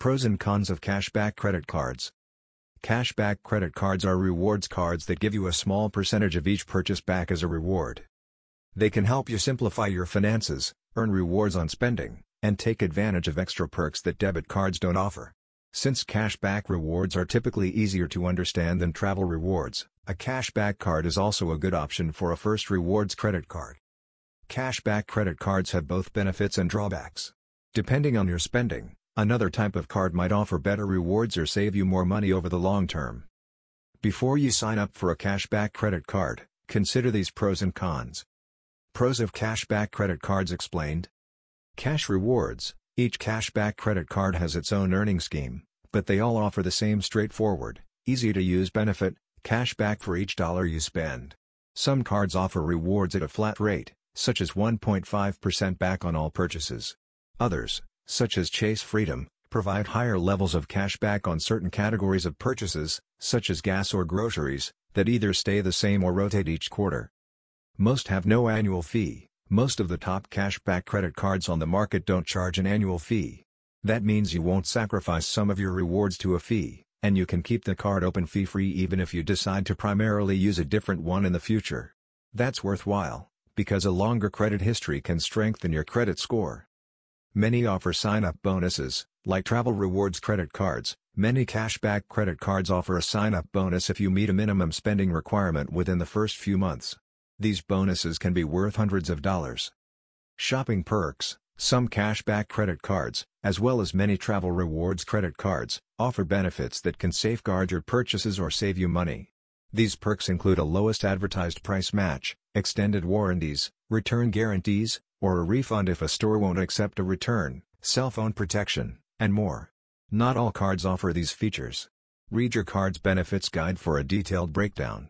Pros and cons of cashback credit cards. Cashback credit cards are rewards cards that give you a small percentage of each purchase back as a reward. They can help you simplify your finances, earn rewards on spending, and take advantage of extra perks that debit cards don't offer. Since cashback rewards are typically easier to understand than travel rewards, a cashback card is also a good option for a first rewards credit card. Cashback credit cards have both benefits and drawbacks. Depending on your spending, Another type of card might offer better rewards or save you more money over the long term. Before you sign up for a cashback credit card, consider these pros and cons. Pros of cashback credit cards explained. Cash rewards Each cashback credit card has its own earning scheme, but they all offer the same straightforward, easy to use benefit cash back for each dollar you spend. Some cards offer rewards at a flat rate, such as 1.5% back on all purchases. Others, such as Chase Freedom, provide higher levels of cash back on certain categories of purchases, such as gas or groceries, that either stay the same or rotate each quarter. Most have no annual fee, most of the top cashback credit cards on the market don't charge an annual fee. That means you won't sacrifice some of your rewards to a fee, and you can keep the card open fee-free even if you decide to primarily use a different one in the future. That's worthwhile, because a longer credit history can strengthen your credit score. Many offer sign-up bonuses, like travel rewards credit cards. Many cashback credit cards offer a sign-up bonus if you meet a minimum spending requirement within the first few months. These bonuses can be worth hundreds of dollars. Shopping perks Some cashback credit cards, as well as many travel rewards credit cards, offer benefits that can safeguard your purchases or save you money. These perks include a lowest advertised price match, extended warranties, return guarantees, or a refund if a store won't accept a return, cell phone protection, and more. Not all cards offer these features. Read your card's benefits guide for a detailed breakdown.